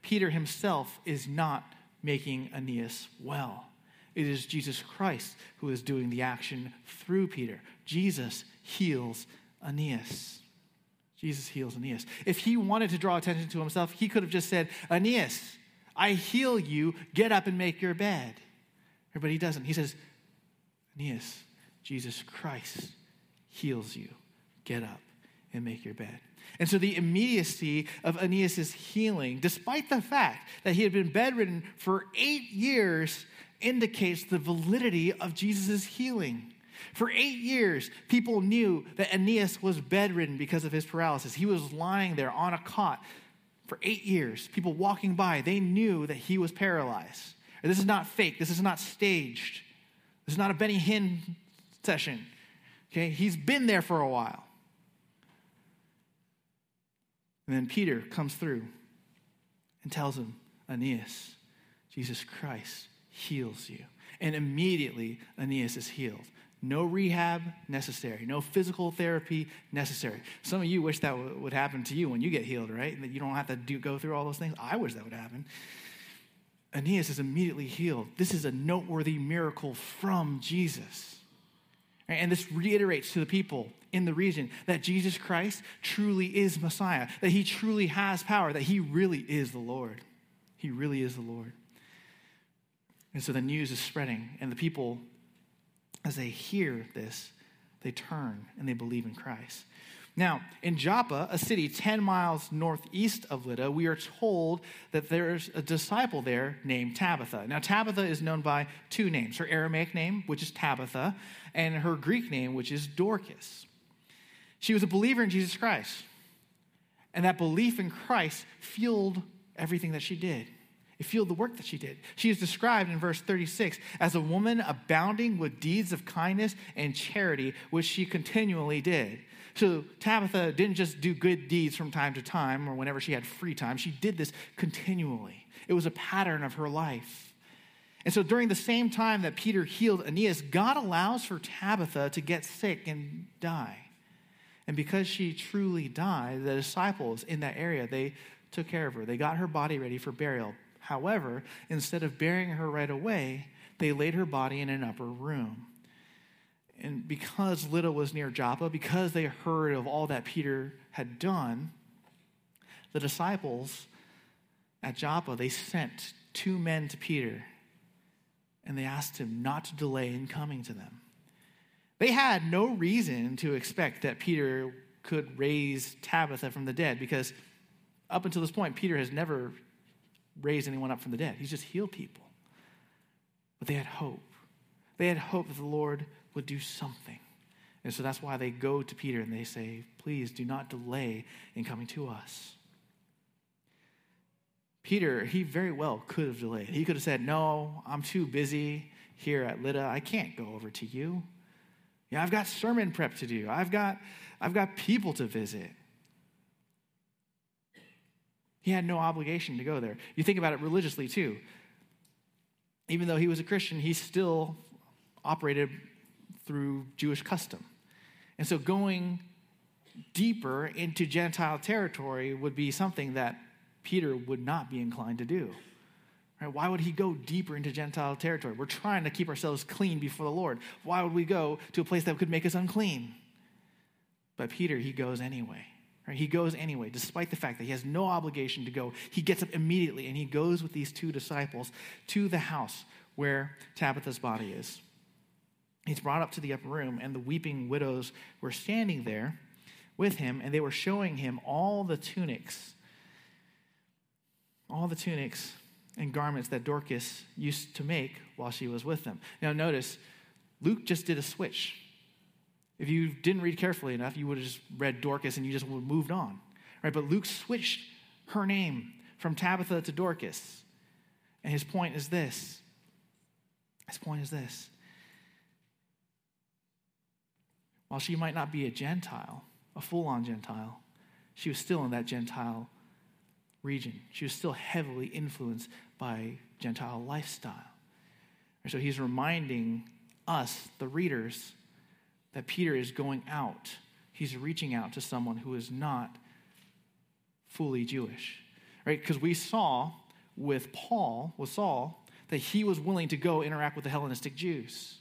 Peter himself is not making Aeneas well. It is Jesus Christ who is doing the action through Peter. Jesus heals Aeneas. Jesus heals Aeneas. If he wanted to draw attention to himself, he could have just said, Aeneas, I heal you, get up and make your bed. But he doesn't. He says, Aeneas, Jesus Christ heals you, get up and make your bed. And so the immediacy of Aeneas' healing, despite the fact that he had been bedridden for eight years, indicates the validity of Jesus' healing. For eight years, people knew that Aeneas was bedridden because of his paralysis. He was lying there on a cot for eight years. People walking by, they knew that he was paralyzed. This is not fake. This is not staged. This is not a Benny Hinn session. Okay, he's been there for a while. And then Peter comes through and tells him, Aeneas, Jesus Christ heals you. And immediately, Aeneas is healed. No rehab necessary, no physical therapy necessary. Some of you wish that w- would happen to you when you get healed, right? That you don't have to do, go through all those things. I wish that would happen. Aeneas is immediately healed. This is a noteworthy miracle from Jesus. And this reiterates to the people in the region that Jesus Christ truly is Messiah, that he truly has power, that he really is the Lord. He really is the Lord. And so the news is spreading, and the people, as they hear this, they turn and they believe in Christ. Now, in Joppa, a city 10 miles northeast of Lydda, we are told that there's a disciple there named Tabitha. Now, Tabitha is known by two names her Aramaic name, which is Tabitha, and her Greek name, which is Dorcas. She was a believer in Jesus Christ, and that belief in Christ fueled everything that she did. It fueled the work that she did. She is described in verse 36 as a woman abounding with deeds of kindness and charity, which she continually did. So Tabitha didn't just do good deeds from time to time or whenever she had free time. She did this continually. It was a pattern of her life. And so during the same time that Peter healed Aeneas, God allows for Tabitha to get sick and die. And because she truly died, the disciples in that area, they took care of her. They got her body ready for burial. However, instead of burying her right away, they laid her body in an upper room. And because Lydda was near Joppa, because they heard of all that Peter had done, the disciples at Joppa, they sent two men to Peter and they asked him not to delay in coming to them. They had no reason to expect that Peter could raise Tabitha from the dead because up until this point, Peter has never raised anyone up from the dead. He's just healed people. But they had hope. They had hope that the Lord would do something. And so that's why they go to Peter and they say, Please do not delay in coming to us. Peter, he very well could have delayed. He could have said, No, I'm too busy here at Lydda. I can't go over to you. Yeah, I've got sermon prep to do. I've got, I've got people to visit. He had no obligation to go there. You think about it religiously too. Even though he was a Christian, he still operated through Jewish custom. And so going deeper into Gentile territory would be something that Peter would not be inclined to do. Right? Why would he go deeper into Gentile territory? We're trying to keep ourselves clean before the Lord. Why would we go to a place that could make us unclean? But Peter, he goes anyway. He goes anyway, despite the fact that he has no obligation to go. He gets up immediately and he goes with these two disciples to the house where Tabitha's body is. He's brought up to the upper room, and the weeping widows were standing there with him, and they were showing him all the tunics, all the tunics and garments that Dorcas used to make while she was with them. Now, notice, Luke just did a switch. If you didn't read carefully enough, you would have just read Dorcas and you just would have moved on. Right? But Luke switched her name from Tabitha to Dorcas. And his point is this. His point is this. While she might not be a Gentile, a full on Gentile, she was still in that Gentile region. She was still heavily influenced by Gentile lifestyle. And so he's reminding us, the readers, that Peter is going out. He's reaching out to someone who is not fully Jewish. Right? Because we saw with Paul, with Saul, that he was willing to go interact with the Hellenistic Jews.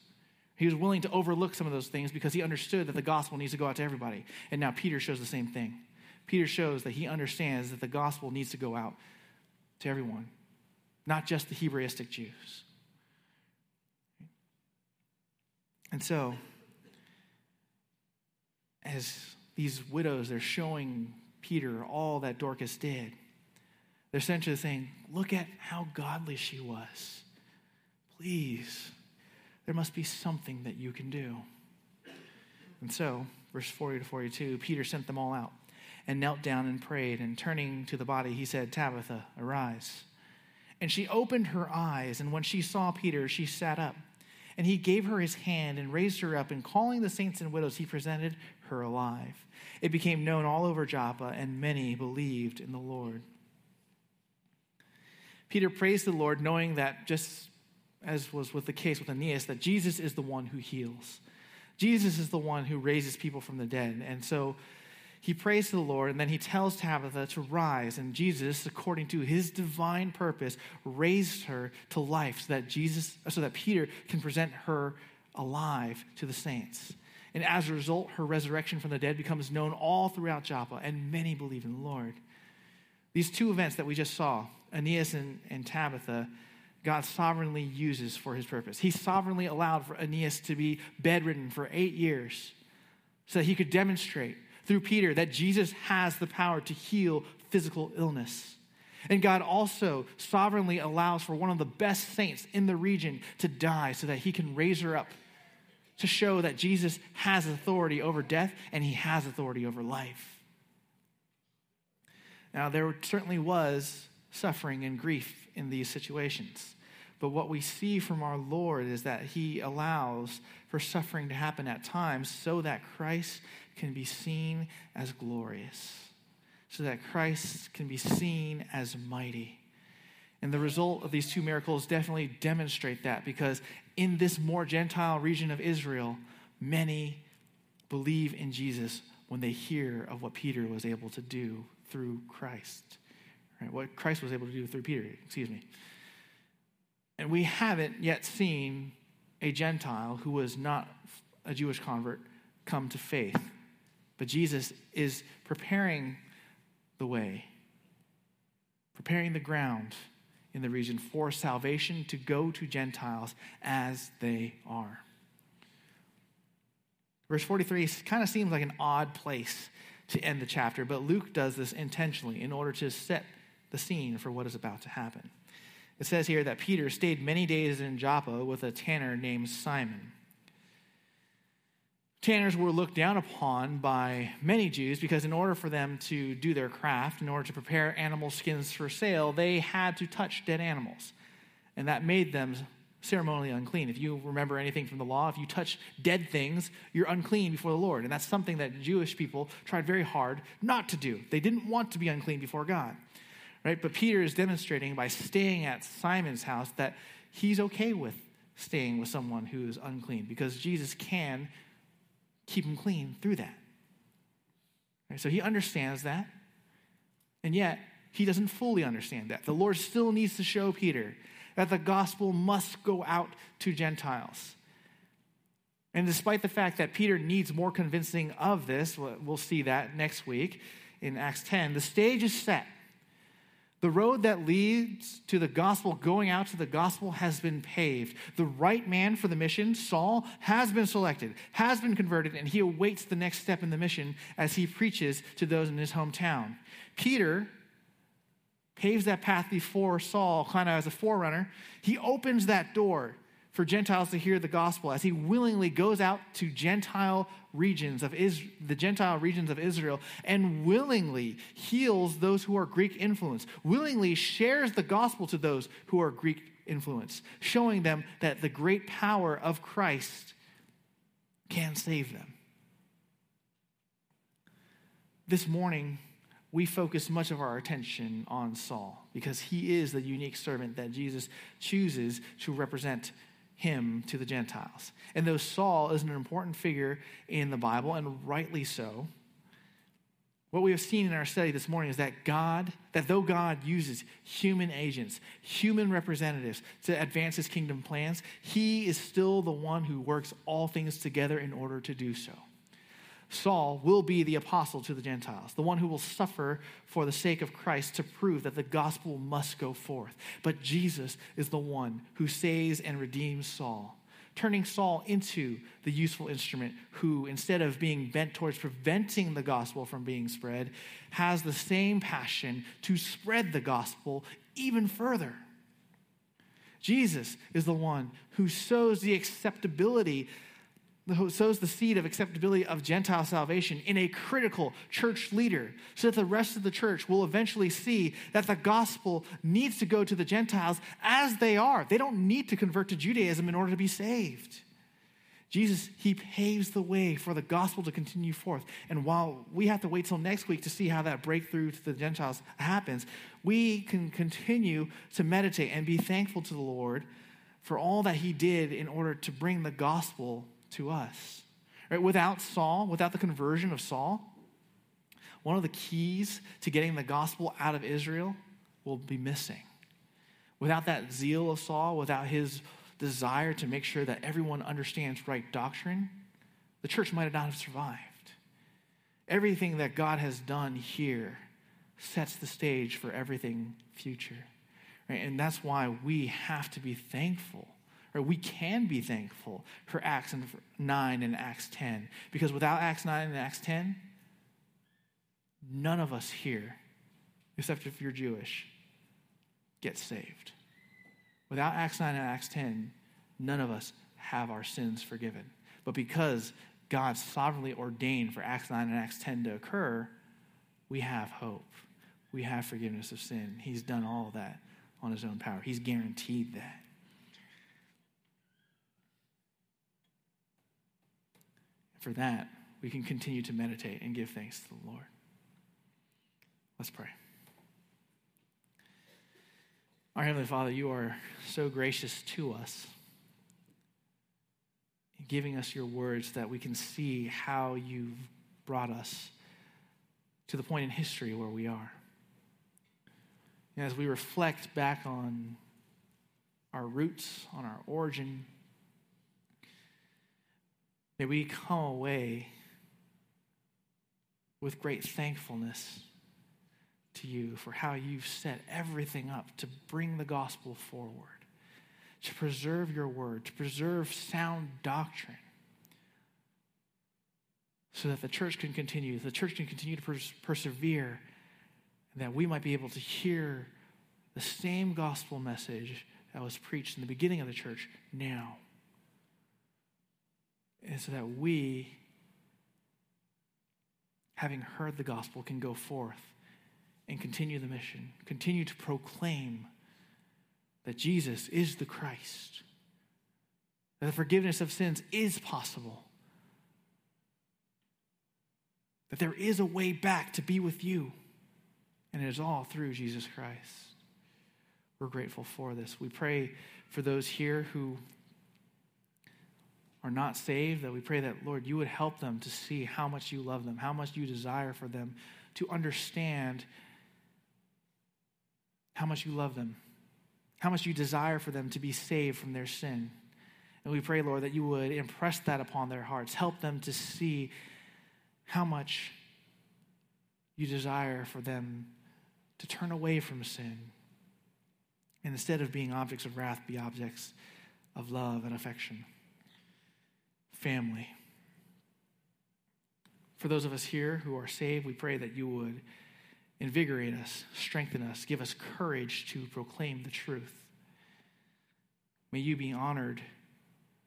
He was willing to overlook some of those things because he understood that the gospel needs to go out to everybody. And now Peter shows the same thing. Peter shows that he understands that the gospel needs to go out to everyone, not just the Hebraistic Jews. And so, as these widows, they're showing Peter all that Dorcas did. They're essentially saying, Look at how godly she was. Please, there must be something that you can do. And so, verse 40 to 42, Peter sent them all out and knelt down and prayed. And turning to the body, he said, Tabitha, arise. And she opened her eyes, and when she saw Peter, she sat up. And he gave her his hand and raised her up, and calling the saints and widows, he presented her alive. It became known all over Joppa, and many believed in the Lord. Peter praised the Lord, knowing that just as was with the case with Aeneas, that Jesus is the one who heals. Jesus is the one who raises people from the dead. And so he prays to the Lord, and then he tells Tabitha to rise. And Jesus, according to his divine purpose, raised her to life so that Jesus, so that Peter can present her alive to the saints. And as a result, her resurrection from the dead becomes known all throughout Joppa, and many believe in the Lord. These two events that we just saw, Aeneas and, and Tabitha, God sovereignly uses for his purpose. He sovereignly allowed for Aeneas to be bedridden for eight years so that he could demonstrate through Peter that Jesus has the power to heal physical illness. And God also sovereignly allows for one of the best saints in the region to die so that he can raise her up to show that Jesus has authority over death and he has authority over life. Now, there certainly was suffering and grief in these situations. But what we see from our Lord is that he allows for suffering to happen at times so that Christ can be seen as glorious, so that Christ can be seen as mighty. And the result of these two miracles definitely demonstrate that because in this more Gentile region of Israel, many believe in Jesus when they hear of what Peter was able to do through Christ. Right? What Christ was able to do through Peter, excuse me. And we haven't yet seen a Gentile who was not a Jewish convert come to faith. But Jesus is preparing the way, preparing the ground in the region for salvation to go to Gentiles as they are. Verse 43 kind of seems like an odd place to end the chapter, but Luke does this intentionally in order to set the scene for what is about to happen. It says here that Peter stayed many days in Joppa with a tanner named Simon. Tanners were looked down upon by many Jews because, in order for them to do their craft, in order to prepare animal skins for sale, they had to touch dead animals. And that made them ceremonially unclean. If you remember anything from the law, if you touch dead things, you're unclean before the Lord. And that's something that Jewish people tried very hard not to do. They didn't want to be unclean before God. Right? But Peter is demonstrating by staying at Simon's house that he's okay with staying with someone who is unclean because Jesus can keep him clean through that. Right? So he understands that. And yet, he doesn't fully understand that. The Lord still needs to show Peter that the gospel must go out to Gentiles. And despite the fact that Peter needs more convincing of this, we'll see that next week in Acts 10, the stage is set the road that leads to the gospel, going out to the gospel, has been paved. The right man for the mission, Saul, has been selected, has been converted, and he awaits the next step in the mission as he preaches to those in his hometown. Peter paves that path before Saul, kind of as a forerunner. He opens that door for Gentiles to hear the gospel as he willingly goes out to Gentile regions of Israel, the Gentile regions of Israel and willingly heals those who are Greek influenced, willingly shares the gospel to those who are Greek influenced, showing them that the great power of Christ can save them. This morning, we focus much of our attention on Saul because he is the unique servant that Jesus chooses to represent him to the Gentiles. And though Saul is an important figure in the Bible, and rightly so, what we have seen in our study this morning is that God, that though God uses human agents, human representatives to advance his kingdom plans, he is still the one who works all things together in order to do so. Saul will be the apostle to the Gentiles, the one who will suffer for the sake of Christ to prove that the gospel must go forth. But Jesus is the one who saves and redeems Saul, turning Saul into the useful instrument who, instead of being bent towards preventing the gospel from being spread, has the same passion to spread the gospel even further. Jesus is the one who sows the acceptability sows the seed of acceptability of Gentile salvation in a critical church leader so that the rest of the church will eventually see that the gospel needs to go to the Gentiles as they are. They don't need to convert to Judaism in order to be saved. Jesus, he paves the way for the gospel to continue forth. And while we have to wait till next week to see how that breakthrough to the Gentiles happens, we can continue to meditate and be thankful to the Lord for all that he did in order to bring the gospel to us. Right? Without Saul, without the conversion of Saul, one of the keys to getting the gospel out of Israel will be missing. Without that zeal of Saul, without his desire to make sure that everyone understands right doctrine, the church might not have survived. Everything that God has done here sets the stage for everything future. Right? And that's why we have to be thankful we can be thankful for Acts 9 and Acts 10. Because without Acts 9 and Acts 10, none of us here, except if you're Jewish, get saved. Without Acts 9 and Acts 10, none of us have our sins forgiven. But because God sovereignly ordained for Acts 9 and Acts 10 to occur, we have hope. We have forgiveness of sin. He's done all that on his own power. He's guaranteed that. For that, we can continue to meditate and give thanks to the Lord. Let's pray. Our Heavenly Father, you are so gracious to us, giving us your words that we can see how you've brought us to the point in history where we are. And as we reflect back on our roots, on our origin, May we come away with great thankfulness to you for how you've set everything up to bring the gospel forward, to preserve your word, to preserve sound doctrine, so that the church can continue, the church can continue to pers- persevere, and that we might be able to hear the same gospel message that was preached in the beginning of the church now so that we, having heard the gospel, can go forth and continue the mission, continue to proclaim that Jesus is the Christ, that the forgiveness of sins is possible, that there is a way back to be with you, and it is all through Jesus Christ. We're grateful for this. We pray for those here who are not saved, that we pray that, Lord, you would help them to see how much you love them, how much you desire for them to understand how much you love them, how much you desire for them to be saved from their sin. And we pray, Lord, that you would impress that upon their hearts, help them to see how much you desire for them to turn away from sin. And instead of being objects of wrath, be objects of love and affection family. For those of us here who are saved, we pray that you would invigorate us, strengthen us, give us courage to proclaim the truth. May you be honored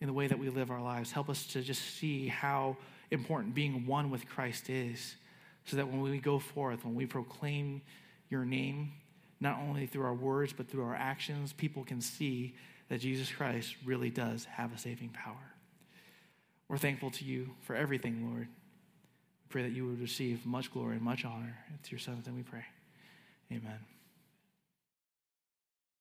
in the way that we live our lives. Help us to just see how important being one with Christ is, so that when we go forth, when we proclaim your name, not only through our words, but through our actions, people can see that Jesus Christ really does have a saving power. We're thankful to you for everything, Lord. We pray that you would receive much glory and much honor. It's your son's name we pray. Amen.